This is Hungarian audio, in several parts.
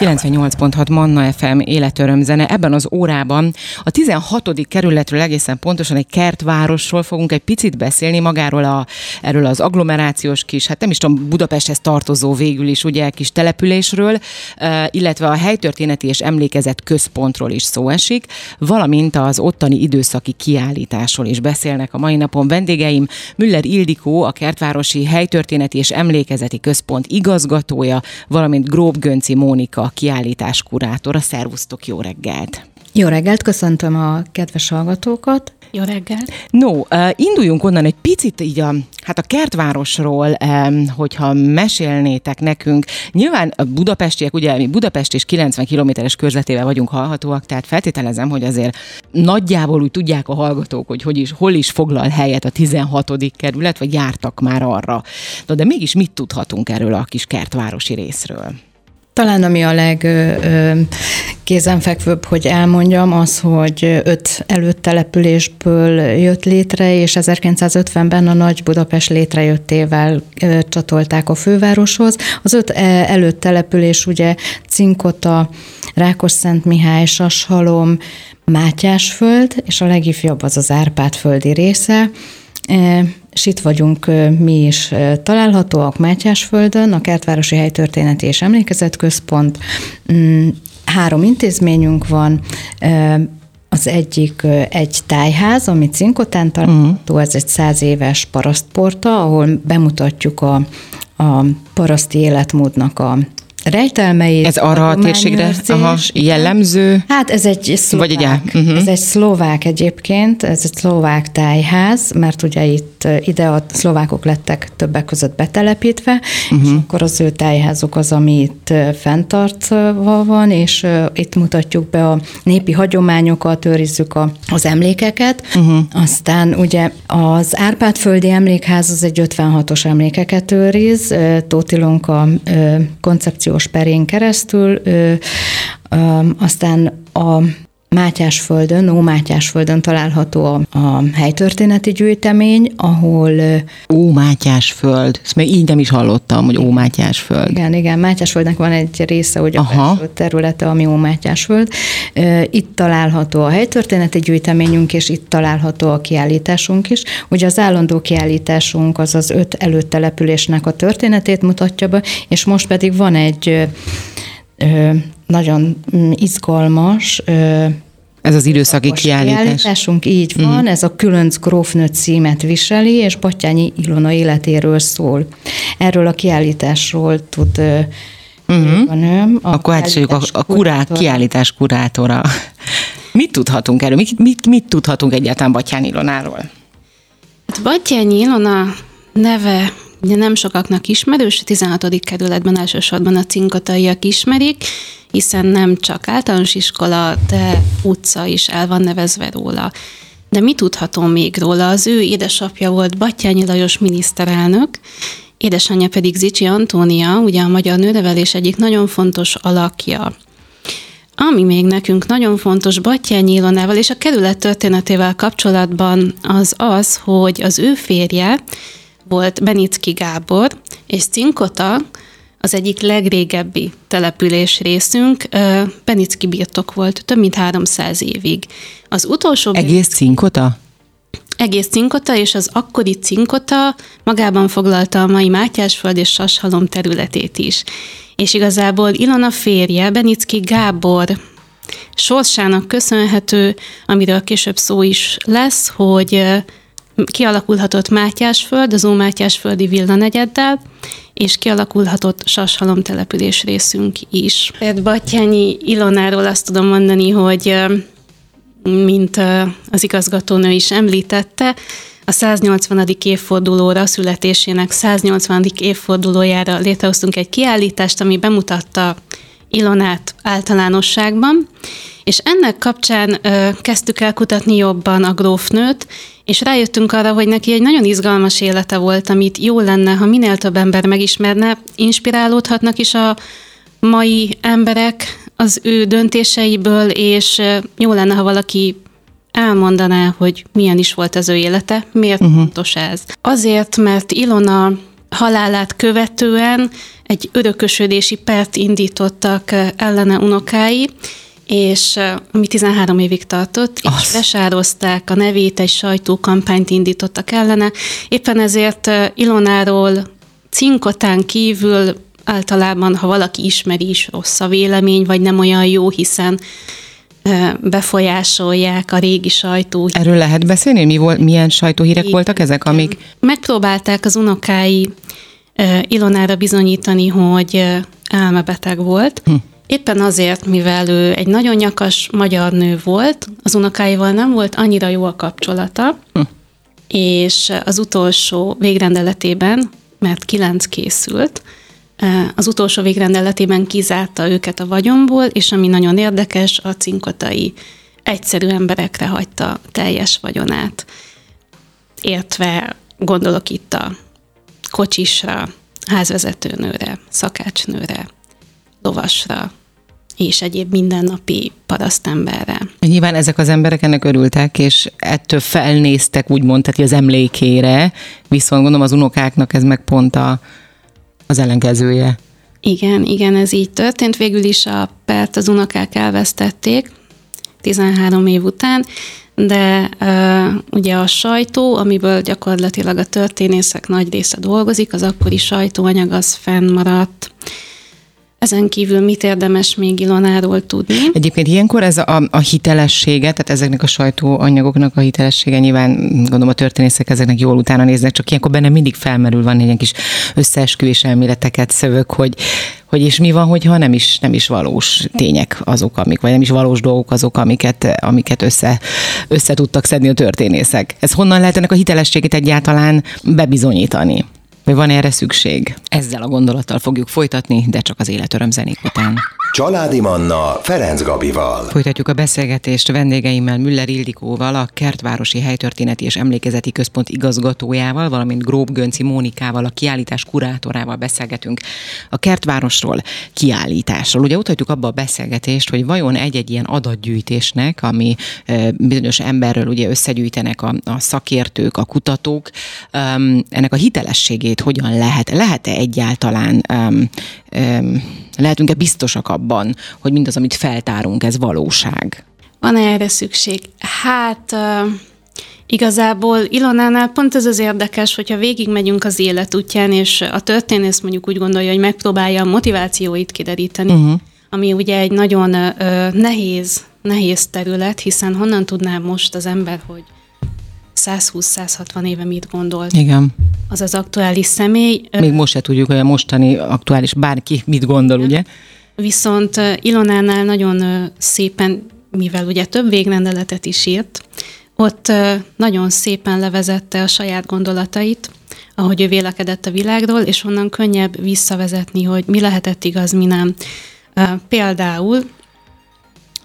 98.6 Manna FM életörömzene. Ebben az órában a 16. kerületről egészen pontosan egy kertvárosról fogunk egy picit beszélni, magáról a, erről az agglomerációs kis, hát nem is tudom, Budapesthez tartozó végül is, ugye, kis településről, illetve a helytörténeti és emlékezet központról is szó esik, valamint az ottani időszaki kiállításról is beszélnek a mai napon vendégeim. Müller Ildikó, a Kertvárosi Helytörténeti és Emlékezeti Központ igazgatója, valamint Grób Gönci Mónika kiállítás kurátora. Szervusztok, jó reggelt! Jó reggelt, köszöntöm a kedves hallgatókat. Jó reggel. No, induljunk onnan egy picit így a, hát a kertvárosról, hogyha mesélnétek nekünk. Nyilván a budapestiek, ugye mi Budapest és 90 kilométeres körzetével vagyunk hallhatóak, tehát feltételezem, hogy azért nagyjából úgy tudják a hallgatók, hogy, hogy is, hol is foglal helyet a 16. kerület, vagy jártak már arra. De, de mégis mit tudhatunk erről a kis kertvárosi részről? Talán ami a legkézenfekvőbb, hogy elmondjam, az, hogy öt előttelepülésből jött létre, és 1950-ben a Nagy Budapest létrejöttével csatolták a fővároshoz. Az öt előttelepülés ugye Cinkota, Rákosszent Mihály, Sashalom, Mátyásföld, és a legifjabb az az Árpádföldi része és itt vagyunk mi is találhatóak Mátyásföldön, a Kertvárosi Helytörténeti és Emlékezetközpont. Mm, három intézményünk van, az egyik egy tájház, ami Cinkotán található, uh-huh. ez egy száz éves parasztporta, ahol bemutatjuk a, a paraszti életmódnak a rejtelmeit. Ez arra a térségre aha, jellemző? Hát ez egy szlovák, Vagy egy, uh-huh. ez egy szlovák egyébként, ez egy szlovák tájház, mert ugye itt ide a szlovákok lettek többek között betelepítve, uh-huh. és akkor az ő tájházuk az, ami itt fenntartva van, és itt mutatjuk be a népi hagyományokat, őrizzük a, az emlékeket. Uh-huh. Aztán ugye az Árpád-földi emlékház az egy 56-os emlékeket őriz, Tótilonka koncepció petíciós perén keresztül, aztán a Mátyásföldön, Ó Mátyásföldön található a, a helytörténeti gyűjtemény, ahol... Ó Mátyásföld, ezt még így nem is hallottam, hogy Ó Mátyásföld. Igen, igen, Mátyásföldnek van egy része, hogy a területe, ami Ó Mátyásföld. Itt található a helytörténeti gyűjteményünk, és itt található a kiállításunk is. Ugye az állandó kiállításunk az az öt előttelepülésnek a történetét mutatja be, és most pedig van egy nagyon mm, izgalmas ez az időszaki kiállítás. kiállításunk így van, uh-huh. ez a Különc grófnő címet viseli, és Batyányi Ilona életéről szól. Erről a kiállításról tud uh-huh. van ő. A Akkor hát a, a kurá, kiállítás kurátora. mit tudhatunk erről? Mit, mit, mit tudhatunk egyáltalán Batyányi Ilonáról? Hát Batyányi Ilona neve ugye nem sokaknak ismerős, a 16. kerületben elsősorban a cinkataiak ismerik, hiszen nem csak általános iskola, de utca is el van nevezve róla. De mi tudhatom még róla? Az ő édesapja volt Battyányi Lajos miniszterelnök, édesanyja pedig Zicsi Antónia, ugye a magyar nőnevelés egyik nagyon fontos alakja. Ami még nekünk nagyon fontos Battyányi Ilonával és a kerület történetével kapcsolatban az az, hogy az ő férje volt Benicki Gábor, és Cinkota az egyik legrégebbi település részünk, Benicki birtok volt, több mint 300 évig. Az utolsó... Egész Cinkota? Egész Cinkota, és az akkori Cinkota magában foglalta a mai Mátyásföld és Sashalom területét is. És igazából Ilona férje, Benicki Gábor sorsának köszönhető, amiről később szó is lesz, hogy kialakulhatott Mátyásföld, az Ómátyásföldi villanegyeddel, és kialakulhatott Sashalom település részünk is. Batyányi Ilonáról azt tudom mondani, hogy mint az igazgatónő is említette, a 180. évfordulóra, születésének 180. évfordulójára létrehoztunk egy kiállítást, ami bemutatta Ilonát általánosságban, és ennek kapcsán ö, kezdtük el kutatni jobban a grófnőt, és rájöttünk arra, hogy neki egy nagyon izgalmas élete volt, amit jó lenne, ha minél több ember megismerne, inspirálódhatnak is a mai emberek az ő döntéseiből, és jó lenne, ha valaki elmondaná, hogy milyen is volt az ő élete, miért uh-huh. fontos ez. Azért, mert Ilona halálát követően egy örökösödési pert indítottak ellene unokái, és ami 13 évig tartott, és és lesározták a nevét, egy sajtókampányt indítottak ellene. Éppen ezért Ilonáról cinkotán kívül általában, ha valaki ismeri is rossz a vélemény, vagy nem olyan jó, hiszen befolyásolják a régi sajtó. Erről lehet beszélni? Mi volt, milyen sajtóhírek Igen. voltak ezek, amik... Megpróbálták az unokái Ilonára bizonyítani, hogy elmebeteg volt, hm. Éppen azért, mivel ő egy nagyon nyakas magyar nő volt, az unokáival nem volt annyira jó a kapcsolata, hm. és az utolsó végrendeletében, mert kilenc készült, az utolsó végrendeletében kizárta őket a vagyomból, és ami nagyon érdekes, a cinkotai egyszerű emberekre hagyta teljes vagyonát. Értve gondolok itt a kocsisra, házvezetőnőre, szakácsnőre, lovasra, és egyéb mindennapi parasztemberre. Nyilván ezek az emberek ennek örültek, és ettől felnéztek, úgymond, tehát az emlékére, viszont gondolom az unokáknak ez meg pont a, az ellenkezője. Igen, igen, ez így történt. Végül is a pert az unokák elvesztették 13 év után, de uh, ugye a sajtó, amiből gyakorlatilag a történészek nagy része dolgozik, az akkori sajtóanyag az fennmaradt. Ezen kívül mit érdemes még Ilonáról tudni? Egyébként ilyenkor ez a, a hitelessége, tehát ezeknek a sajtóanyagoknak a hitelessége, nyilván gondolom a történészek ezeknek jól utána néznek, csak ilyenkor benne mindig felmerül, van egy kis összeesküvés elméleteket szövök, hogy, hogy és mi van, hogyha nem is, nem is valós tények azok, amik, vagy nem is valós dolgok azok, amiket, amiket össze, össze tudtak szedni a történészek. Ez honnan lehet ennek a hitelességét egyáltalán bebizonyítani? Vagy van erre szükség? Ezzel a gondolattal fogjuk folytatni, de csak az életörömzenék után. Családi Manna Ferenc Gabival. Folytatjuk a beszélgetést vendégeimmel Müller Ildikóval, a Kertvárosi Helytörténeti és Emlékezeti Központ igazgatójával, valamint Grób Gönci Mónikával, a kiállítás kurátorával beszélgetünk a Kertvárosról, kiállításról. Ugye utatjuk abba a beszélgetést, hogy vajon egy-egy ilyen adatgyűjtésnek, ami bizonyos emberről ugye összegyűjtenek a, a szakértők, a kutatók, ennek a hitelességét hogyan lehet? Lehet-e egyáltalán lehetünk-e biztosak abban, hogy mindaz, amit feltárunk, ez valóság? Van -e erre szükség? Hát uh, igazából Ilonánál pont ez az érdekes, hogyha végigmegyünk az élet útján, és a történész mondjuk úgy gondolja, hogy megpróbálja a motivációit kideríteni, uh-huh. ami ugye egy nagyon uh, nehéz, nehéz terület, hiszen honnan tudná most az ember, hogy 120-160 éve mit gondolt. Igen. Az az aktuális személy. Még most se tudjuk, hogy a mostani aktuális bárki mit gondol, ugye? Viszont Ilonánál nagyon szépen, mivel ugye több végrendeletet is írt, ott nagyon szépen levezette a saját gondolatait, ahogy ő vélekedett a világról, és onnan könnyebb visszavezetni, hogy mi lehetett igaz, mi nem. Például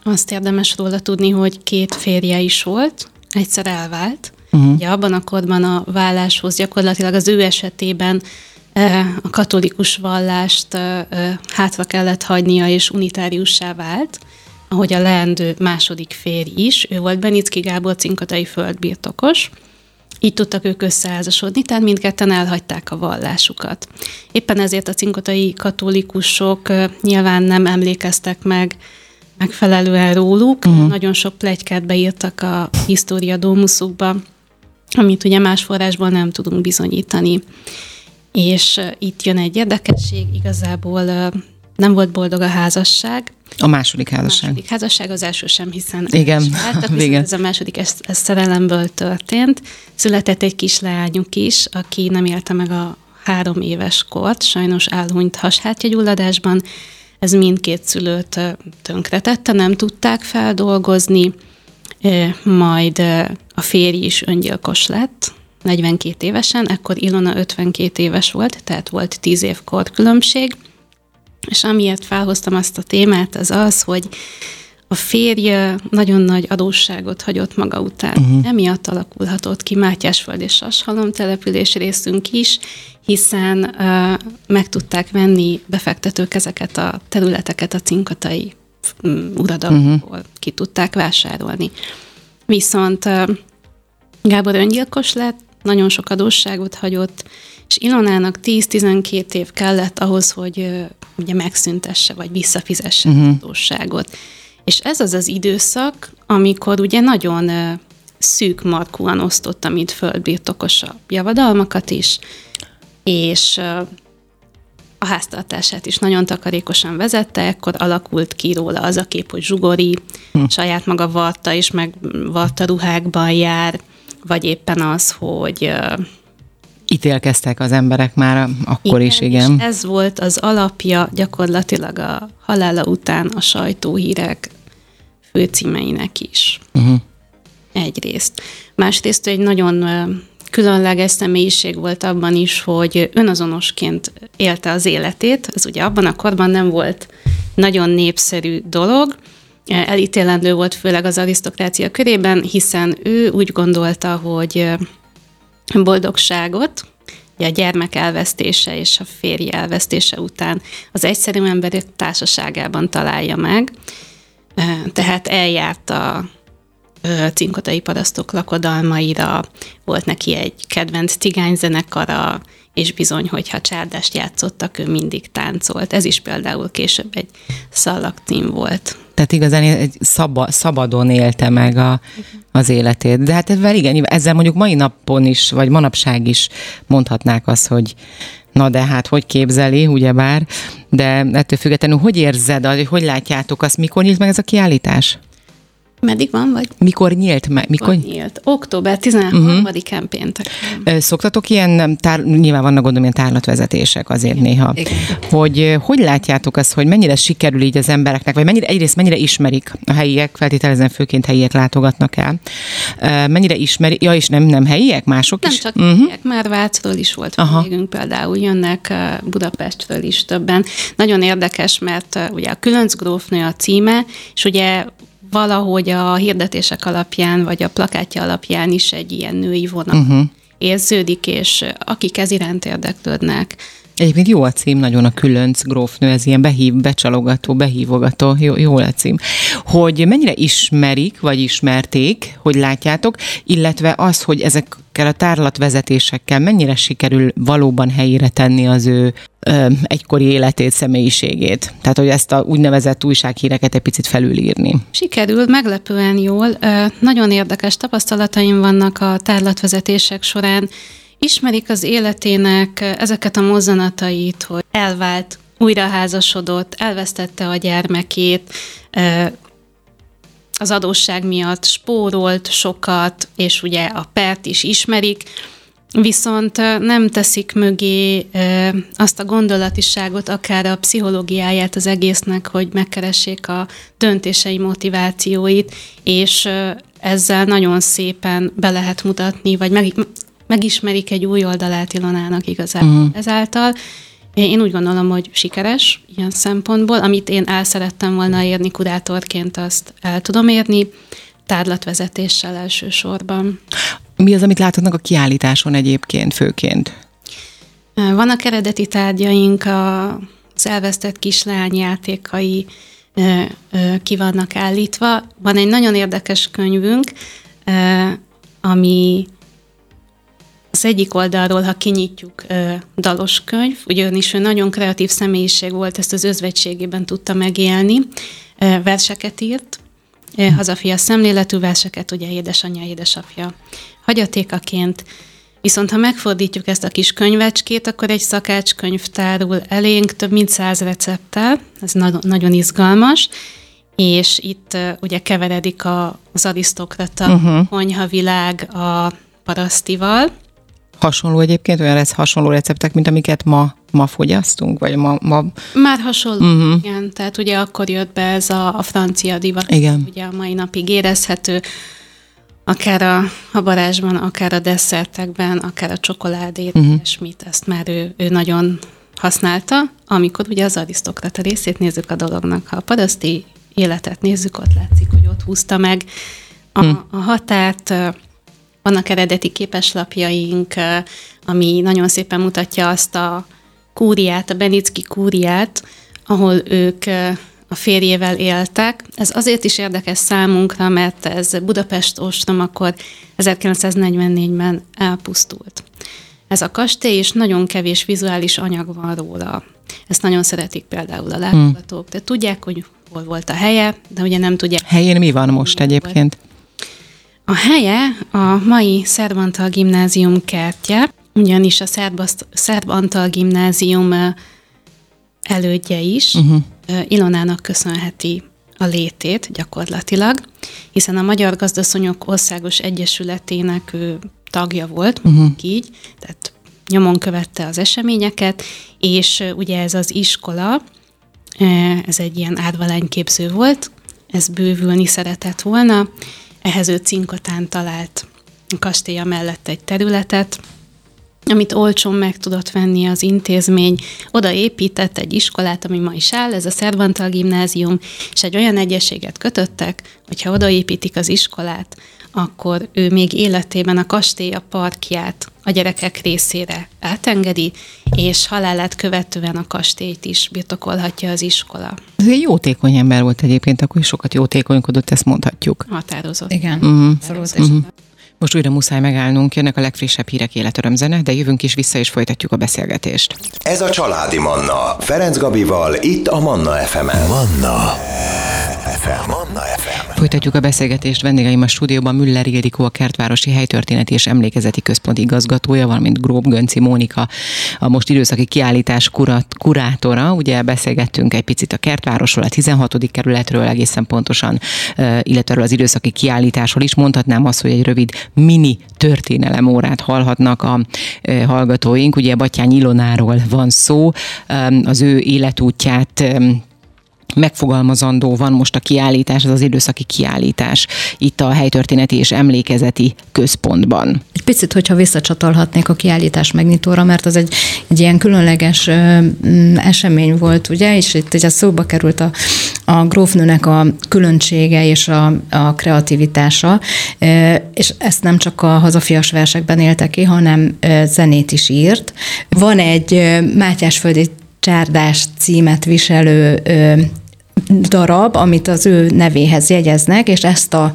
azt érdemes róla tudni, hogy két férje is volt, egyszer elvált, Uh-huh. Ugye abban a korban a válláshoz gyakorlatilag az ő esetében a katolikus vallást hátra kellett hagynia, és unitáriussá vált, ahogy a leendő második férj is. Ő volt Benicki Gábor cinkatai földbirtokos, így tudtak ők összeházasodni, tehát mindketten elhagyták a vallásukat. Éppen ezért a cinkotai katolikusok nyilván nem emlékeztek meg megfelelően róluk, uh-huh. nagyon sok plegykát beírtak a história dómuszukba, amit ugye más forrásból nem tudunk bizonyítani. És itt jön egy érdekesség, igazából nem volt boldog a házasság. A második házasság. A második házasság, az első sem, hiszen Igen. Váltak, ez a második ez, ez szerelemből történt. Született egy kisleányuk is, aki nem élte meg a három éves kort, sajnos elhunyt hashátjagyulladásban. Ez mindkét szülőt tönkretette, nem tudták feldolgozni, majd a férj is öngyilkos lett, 42 évesen, ekkor Ilona 52 éves volt, tehát volt 10 év korkülönbség, és amiért felhoztam azt a témát, az az, hogy a férje nagyon nagy adósságot hagyott maga után. Uh-huh. Emiatt alakulhatott ki Mátyásföld és Sashalom település részünk is, hiszen uh, meg tudták venni befektetők ezeket a területeket a cinkatai uradalomból, uh-huh. ki tudták vásárolni. Viszont Gábor öngyilkos lett, nagyon sok adósságot hagyott, és Ilonának 10-12 év kellett ahhoz, hogy ugye megszüntesse, vagy visszafizesse uh-huh. adósságot. És ez az az időszak, amikor ugye nagyon szűk markúan osztotta, mint földbirtokosa javadalmakat is, és a háztartását is nagyon takarékosan vezette, ekkor alakult ki róla az a kép, hogy zsugori, hm. saját maga varta és meg varta ruhákban jár, vagy éppen az, hogy ítélkeztek az emberek már akkor igen, is, igen. És ez volt az alapja gyakorlatilag a halála után a sajtóhírek főcímeinek is. Uh-huh. Egyrészt. Másrészt egy nagyon különleges személyiség volt abban is, hogy önazonosként élte az életét. Ez ugye abban a korban nem volt nagyon népszerű dolog, elítélendő volt főleg az arisztokrácia körében, hiszen ő úgy gondolta, hogy boldogságot, a gyermek elvesztése és a férj elvesztése után az egyszerű ember társaságában találja meg. Tehát eljárt a cinkotai parasztok lakodalmaira, volt neki egy kedvenc cigányzenekara, és bizony, hogyha csárdást játszottak, ő mindig táncolt. Ez is például később egy szalagcím volt. Tehát igazán egy szaba, szabadon élte meg a, az életét. De hát ezzel igen, ezzel mondjuk mai napon is, vagy manapság is mondhatnák azt, hogy na de hát hogy képzeli, ugyebár, de ettől függetlenül hogy érzed, hogy látjátok azt, mikor nyílt meg ez a kiállítás? Meddig van, vagy? Mikor nyílt meg? Mikor nyílt? Október 13-án uh-huh. péntek. Szoktatok ilyen, tár, nyilván vannak gondolom ilyen tárlatvezetések azért Igen. néha, Igen. hogy hogy látjátok azt, hogy mennyire sikerül így az embereknek, vagy mennyire, egyrészt mennyire ismerik a helyiek, feltételezem főként helyiek látogatnak el, mennyire ismerik, ja és nem, nem helyiek, mások nem is? Nem csak uh-huh. helyiek, már Vácról is volt vendégünk például, jönnek Budapestről is többen. Nagyon érdekes, mert ugye a Különc grófnő a címe, és ugye valahogy a hirdetések alapján, vagy a plakátja alapján is egy ilyen női vonal uh-huh. érződik, és akik ez iránt érdeklődnek, Egyébként jó a cím, nagyon a különc grófnő, ez ilyen behív, becsalogató, behívogató, jó, jó a cím. Hogy mennyire ismerik, vagy ismerték, hogy látjátok, illetve az, hogy ezekkel a tárlatvezetésekkel mennyire sikerül valóban helyére tenni az ő ö, egykori életét, személyiségét. Tehát, hogy ezt a úgynevezett újsághíreket egy picit felülírni. Sikerül, meglepően jól. Ö, nagyon érdekes tapasztalataim vannak a tárlatvezetések során, ismerik az életének ezeket a mozzanatait, hogy elvált, újra házasodott, elvesztette a gyermekét, az adósság miatt spórolt sokat, és ugye a pert is ismerik, viszont nem teszik mögé azt a gondolatiságot, akár a pszichológiáját az egésznek, hogy megkeressék a döntései motivációit, és ezzel nagyon szépen be lehet mutatni, vagy meg, megismerik egy új oldalát Ilonának igazából uh-huh. ezáltal. Én úgy gondolom, hogy sikeres ilyen szempontból. Amit én el szerettem volna érni kurátorként, azt el tudom érni, tárlatvezetéssel elsősorban. Mi az, amit láthatnak a kiállításon egyébként főként? Vannak eredeti tárgyaink, az elvesztett kislány játékai ki vannak állítva. Van egy nagyon érdekes könyvünk, ami az egyik oldalról, ha kinyitjuk dalos könyv, ugyanis ő nagyon kreatív személyiség volt, ezt az özvegységében tudta megélni, verseket írt, hazafia szemléletű verseket, ugye édesanyja, édesapja hagyatékaként, Viszont ha megfordítjuk ezt a kis könyvecskét, akkor egy szakácskönyv tárul elénk több mint száz recepttel, ez na- nagyon izgalmas, és itt uh, ugye keveredik a, az arisztokrata uh-huh. konyhavilág a parasztival, Hasonló egyébként, olyan lesz hasonló receptek, mint amiket ma, ma fogyasztunk, vagy ma... ma... Már hasonló, uh-huh. igen. Tehát ugye akkor jött be ez a, a francia divat, igen. ugye a mai napig érezhető, akár a habarásban, akár a desszertekben, akár a csokoládét, uh-huh. mit, ezt már ő, ő nagyon használta, amikor ugye az arisztokrata részét nézzük a dolognak. Ha a paraszti életet nézzük, ott látszik, hogy ott húzta meg a, uh-huh. a határt, vannak eredeti képeslapjaink, ami nagyon szépen mutatja azt a kúriát, a Benicki kúriát, ahol ők a férjével éltek. Ez azért is érdekes számunkra, mert ez Budapest ostrom akkor 1944-ben elpusztult. Ez a kastély, és nagyon kevés vizuális anyag van róla. Ezt nagyon szeretik például a látogatók. De tudják, hogy hol volt a helye, de ugye nem tudják. Helyén mi van most egyébként? A helye a mai Szerb Antal gimnázium kertje, ugyanis a Szerb, Szerb Antal gimnázium elődje is uh-huh. Ilonának köszönheti a létét gyakorlatilag, hiszen a Magyar Gazdaszonyok Országos Egyesületének ő tagja volt, uh-huh. így, tehát nyomon követte az eseményeket, és ugye ez az iskola, ez egy ilyen árvalányképző volt, ez bővülni szeretett volna, ehhez ő cinkotán talált a kastélya mellett egy területet, amit olcsón meg tudott venni az intézmény. Oda épített egy iskolát, ami ma is áll, ez a Szervantal gimnázium, és egy olyan egyességet kötöttek, hogyha odaépítik az iskolát, akkor ő még életében a kastély a parkját a gyerekek részére átengedi, és halálát követően a kastélyt is birtokolhatja az iskola. Ez egy jótékony ember volt egyébként, akkor is sokat jótékonykodott, ezt mondhatjuk. Határozott. Igen, uh-huh. abszolút. Uh-huh. Most újra muszáj megállnunk, jönnek a legfrissebb hírek életörömzene, de jövünk is vissza és folytatjuk a beszélgetést. Ez a Családi Manna, Ferenc Gabival, itt a Manna FM-en. Manna FM. Manna FM. Folytatjuk a beszélgetést. Vendégeim a stúdióban Müller Ildikó, a Kertvárosi Helytörténeti és Emlékezeti Központ igazgatója, valamint Grób Gönci Mónika, a most időszaki kiállítás kurat, kurátora. Ugye beszélgettünk egy picit a Kertvárosról, a 16. kerületről egészen pontosan, illetve az időszaki kiállításról is. Mondhatnám azt, hogy egy rövid mini történelem órát hallhatnak a hallgatóink. Ugye Batyány Ilonáról van szó, az ő életútját megfogalmazandó van most a kiállítás, ez az időszaki kiállítás itt a helytörténeti és emlékezeti központban. Egy picit, hogyha visszacsatolhatnék a kiállítás megnyitóra, mert az egy, egy ilyen különleges ö, esemény volt, ugye, és itt ugye szóba került a, a grófnőnek a különbsége és a, a kreativitása, és ezt nem csak a hazafias versekben élte ki, hanem zenét is írt. Van egy Mátyásföldi csárdás címet viselő darab, amit az ő nevéhez jegyeznek, és ezt a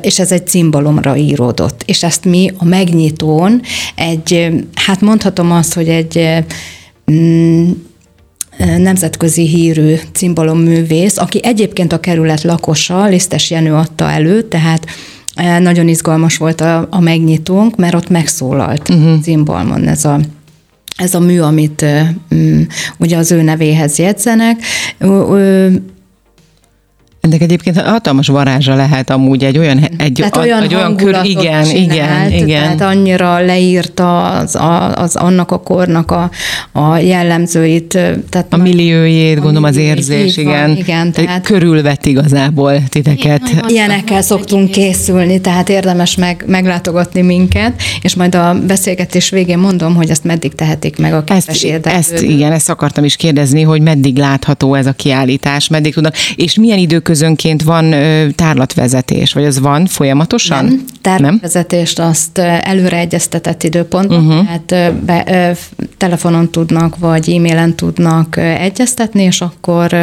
és ez egy cimbalomra íródott. És ezt mi a megnyitón egy, hát mondhatom azt, hogy egy mm, nemzetközi hírű cimbalomművész, aki egyébként a kerület lakosa, Lisztes Jenő adta elő, tehát nagyon izgalmas volt a, a megnyitónk, mert ott megszólalt uh-huh. cimbalmon ez a ez a mű, amit um, ugye az ő nevéhez jegyzenek. Ennek egyébként hatalmas varázsa lehet amúgy egy olyan, egy, tehát olyan, egy olyan kör, igen, csinált, igen, igen. Tehát annyira leírta az, az annak a kornak a, a jellemzőit. Tehát a milliójét, gondolom az érzés, igen. Van, igen tehát körülvet igazából titeket. Igen, Ilyenekkel szoktunk készülni, tehát érdemes meg, meglátogatni minket, és majd a beszélgetés végén mondom, hogy ezt meddig tehetik meg a kedves ezt, ezt, igen, ezt akartam is kérdezni, hogy meddig látható ez a kiállítás, meddig tudnak, és milyen idők időközönként van tárlatvezetés, vagy az van folyamatosan? Nem, tárlatvezetést azt előre egyeztetett időpontban, uh-huh. tehát be, telefonon tudnak, vagy e-mailen tudnak egyeztetni, és akkor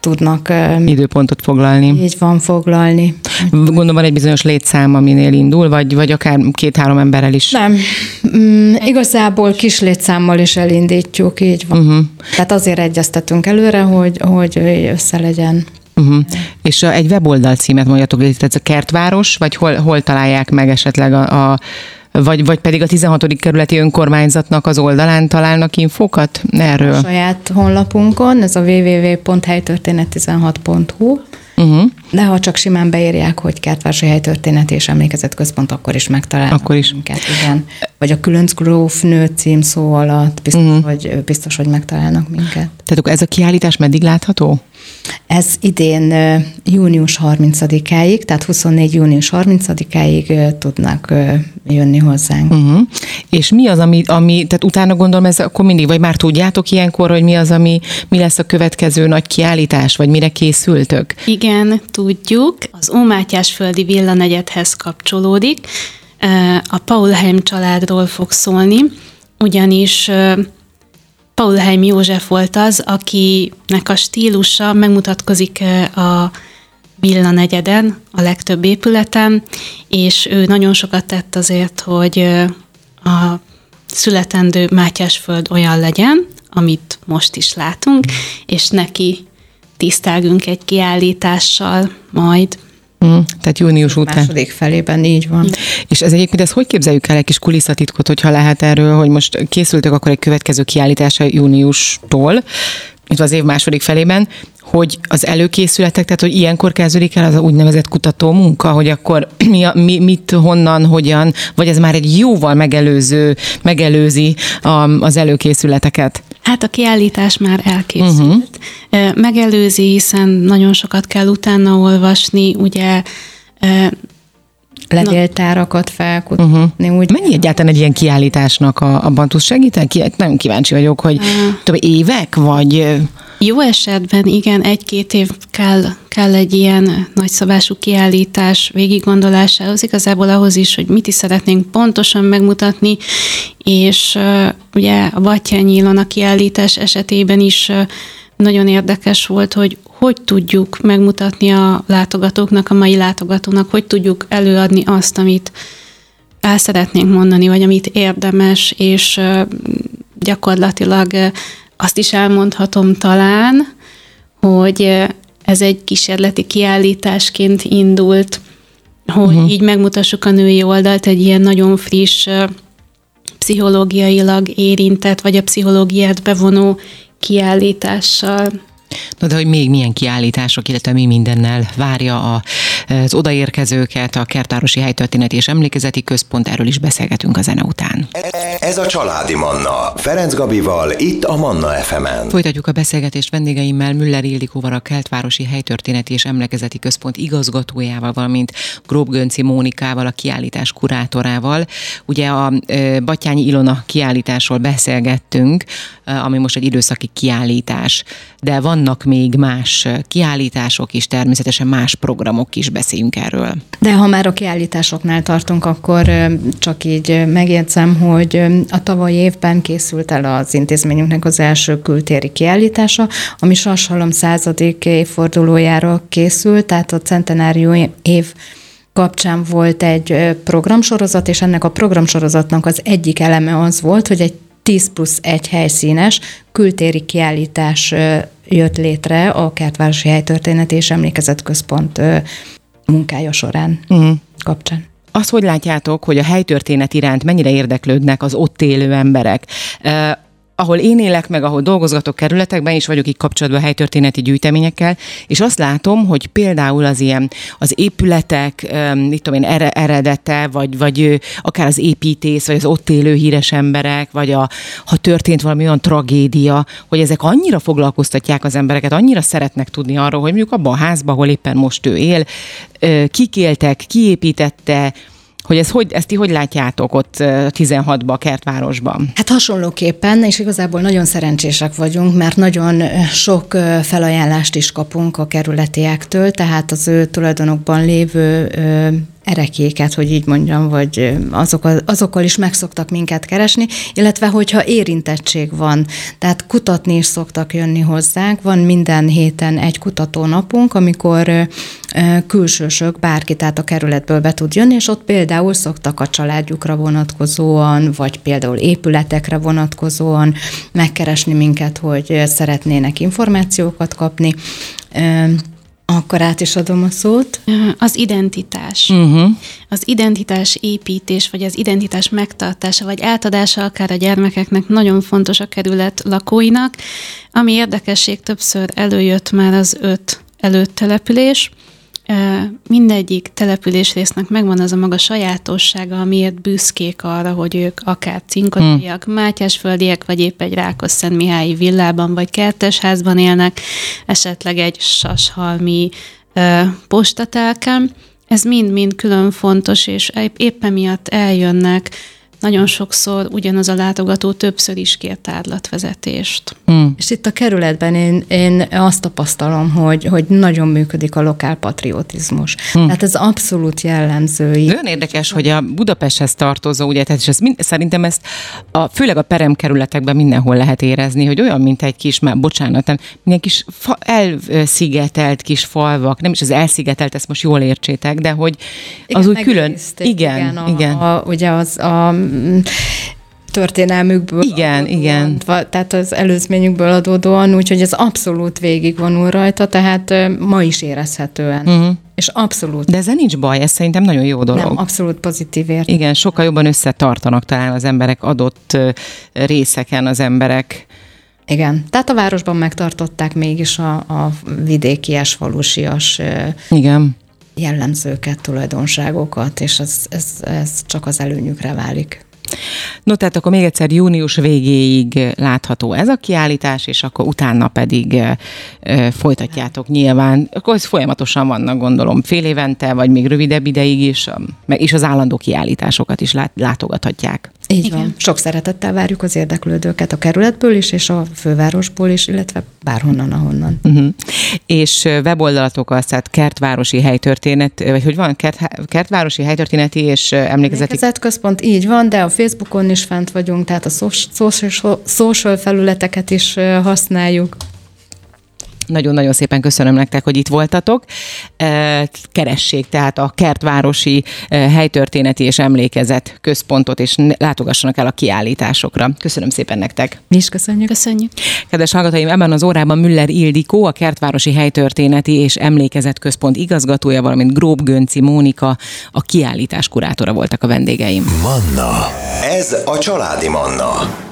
tudnak időpontot foglalni. Így van, foglalni. Gondolom van egy bizonyos létszám, aminél indul, vagy, vagy akár két-három emberrel is? Nem. Mm, igazából kis létszámmal is elindítjuk, így van. Uh-huh. Tehát azért egyeztetünk előre, hogy, hogy össze legyen. Uh-huh. És egy weboldal címet mondjatok, ez a kertváros, vagy hol, hol találják meg esetleg a, a vagy, vagy pedig a 16. kerületi önkormányzatnak az oldalán találnak infókat erről? A saját honlapunkon, ez a www.helytörténet16.hu, Uh-huh. De ha csak simán beírják, hogy Kertvárosi Helytörténet és Emlékezet Központ, akkor is megtalálnak akkor is. minket. Igen. Vagy a Különc Gróf nő cím szó alatt biztos, uh-huh. hogy, biztos, hogy megtalálnak minket. Tehát akkor ez a kiállítás meddig látható? Ez idén június 30-áig, tehát 24. június 30-áig tudnak jönni hozzánk. Uh-huh. És mi az, ami, ami, tehát utána gondolom, ez akkor mindig, vagy már tudjátok ilyenkor, hogy mi az, ami, mi lesz a következő nagy kiállítás, vagy mire készültök? Igen, tudjuk. Az Ómátyásföldi villanegyedhez kapcsolódik. A Paulheim családról fog szólni, ugyanis Paulheim József volt az, akinek a stílusa megmutatkozik a Villa negyeden, a legtöbb épületen, és ő nagyon sokat tett azért, hogy a születendő Mátyásföld olyan legyen, amit most is látunk, és neki tisztelgünk egy kiállítással majd. Mm, tehát június után. Második felében így van. És ez egyébként, ezt hogy képzeljük el egy kis kulisszatitkot, hogyha lehet erről, hogy most készültök akkor egy következő kiállítása júniustól, itt az év második felében, hogy az előkészületek, tehát hogy ilyenkor kezdődik el az a úgynevezett kutató munka, hogy akkor mi, a, mi, mit, honnan, hogyan, vagy ez már egy jóval megelőző, megelőzi a, az előkészületeket? Hát a kiállítás már elkészült. Uh-huh. Megelőzi, hiszen nagyon sokat kell utána olvasni, ugye levéltárakat felkutatni. Uh-huh. Úgy. Mennyi egyáltalán egy ilyen kiállításnak a, abban tudsz segíteni? Nagyon kíváncsi vagyok, hogy uh. tudom, évek, vagy... Jó esetben igen, egy-két év kell, kell egy ilyen nagyszabású kiállítás végiggondolásához, igazából ahhoz is, hogy mit is szeretnénk pontosan megmutatni, és uh, ugye a Battyányi Ilona kiállítás esetében is uh, nagyon érdekes volt, hogy hogy tudjuk megmutatni a látogatóknak, a mai látogatónak, hogy tudjuk előadni azt, amit el szeretnénk mondani, vagy amit érdemes, és gyakorlatilag azt is elmondhatom talán, hogy ez egy kísérleti kiállításként indult, hogy uh-huh. így megmutassuk a női oldalt egy ilyen nagyon friss, pszichológiailag érintett, vagy a pszichológiát bevonó kiállítással. Na de hogy még milyen kiállítások, illetve mi mindennel várja a, az odaérkezőket, a Kertárosi Helytörténeti és Emlékezeti Központ, erről is beszélgetünk a zene után. Ez a Családi Manna, Ferenc Gabival, itt a Manna FM-en. Folytatjuk a beszélgetést vendégeimmel, Müller Ildikóval, a Keltvárosi Helytörténeti és Emlékezeti Központ igazgatójával, valamint Grób Gönci Mónikával, a kiállítás kurátorával. Ugye a Batyányi Ilona kiállításról beszélgettünk, ami most egy időszaki kiállítás, de vannak még más kiállítások is, természetesen más programok is, beszéljünk erről. De ha már a kiállításoknál tartunk, akkor csak így megjegyzem, hogy a tavalyi évben készült el az intézményünknek az első kültéri kiállítása, ami Sashalom századik évfordulójára készült, tehát a centenárium év kapcsán volt egy programsorozat, és ennek a programsorozatnak az egyik eleme az volt, hogy egy 10 plusz egy helyszínes kültéri kiállítás jött létre a Kertvárosi Helytörténet és Emlékezetközpont munkája során uh-huh. kapcsán. Azt hogy látjátok, hogy a helytörténet iránt mennyire érdeklődnek az ott élő emberek? Ahol én élek, meg ahol dolgozgatok kerületekben, is vagyok így kapcsolatban a helytörténeti gyűjteményekkel, és azt látom, hogy például az ilyen, az épületek, mit tudom én, eredete, vagy, vagy akár az építész, vagy az ott élő híres emberek, vagy a, ha történt valami olyan tragédia, hogy ezek annyira foglalkoztatják az embereket, annyira szeretnek tudni arról, hogy mondjuk abban a házban, ahol éppen most ő él, kik éltek, ki építette, hogy ez hogy, ezt ti hogy látjátok ott 16-ban, a kertvárosban? Hát hasonlóképpen, és igazából nagyon szerencsések vagyunk, mert nagyon sok felajánlást is kapunk a kerületiektől, tehát az ő tulajdonokban lévő erekéket, hogy így mondjam, vagy azokkal, azokkal is megszoktak minket keresni, illetve hogyha érintettség van, tehát kutatni is szoktak jönni hozzánk, van minden héten egy kutatónapunk, amikor külsősök, bárki, tehát a kerületből be tud jönni, és ott például szoktak a családjukra vonatkozóan, vagy például épületekre vonatkozóan megkeresni minket, hogy szeretnének információkat kapni. Akkor át is adom a szót. Az identitás. Uh-huh. Az identitás építés, vagy az identitás megtartása, vagy átadása akár a gyermekeknek nagyon fontos a kerület lakóinak. Ami érdekesség többször előjött már az öt előttelepülés, mindegyik településrésznek megvan az a maga sajátossága, amiért büszkék arra, hogy ők akár cinkotiak, hmm. mátyásföldiek, vagy épp egy Rákos-Szentmihályi villában, vagy kertesházban élnek, esetleg egy sashalmi postatelken. Ez mind-mind külön fontos, és éppen miatt eljönnek nagyon sokszor ugyanaz a látogató többször is kér tárlatvezetést. Hmm. És itt a kerületben én, én azt tapasztalom, hogy, hogy nagyon működik a lokál patriotizmus. Hmm. Tehát ez abszolút jellemző. Nagyon érdekes, hogy a Budapesthez tartozó, ugye, tehát és ez mind, szerintem ezt a, főleg a peremkerületekben mindenhol lehet érezni, hogy olyan, mint egy kis, már bocsánat, nem, milyen kis fa, elszigetelt kis falvak, nem is az elszigetelt, ezt most jól értsétek, de hogy az igen, úgy külön. Igen, igen. A, igen. A, ugye az a történelmükből. Igen, adódóan, igen. Tehát az előzményükből adódóan, úgyhogy ez abszolút végigvonul rajta, tehát ma is érezhetően. Uh-huh. És abszolút. De ezzel nincs baj, ez szerintem nagyon jó dolog. Nem, abszolút pozitív ért. Igen, sokkal jobban összetartanak talán az emberek adott részeken az emberek. Igen, tehát a városban megtartották mégis a, a vidékies, falusias Igen. Jellemzőket, tulajdonságokat, és ez, ez, ez csak az előnyükre válik. No, tehát akkor még egyszer június végéig látható ez a kiállítás, és akkor utána pedig e, folytatjátok nyilván. Akkor ez folyamatosan vannak, gondolom, fél évente, vagy még rövidebb ideig is, is az állandó kiállításokat is lát, látogathatják. Így Igen. van. Sok szeretettel várjuk az érdeklődőket a kerületből is, és a fővárosból is, illetve bárhonnan, ahonnan. Uh-huh. És weboldalatok az, tehát kertvárosi helytörténet, vagy hogy van, kert, kertvárosi helytörténeti és emlékezeti... központ, így van, de a Facebookon is fent vagyunk, tehát a social, social felületeket is használjuk. Nagyon-nagyon szépen köszönöm nektek, hogy itt voltatok. Keressék tehát a Kertvárosi Helytörténeti és Emlékezet Központot, és látogassanak el a kiállításokra. Köszönöm szépen nektek. Mi is köszönjük. Köszönjük. Kedves hallgatóim, ebben az órában Müller Ildikó, a Kertvárosi Helytörténeti és Emlékezet Központ igazgatója, valamint Grób Gönci Mónika, a kiállítás kurátora voltak a vendégeim. Manna. Ez a családi Manna.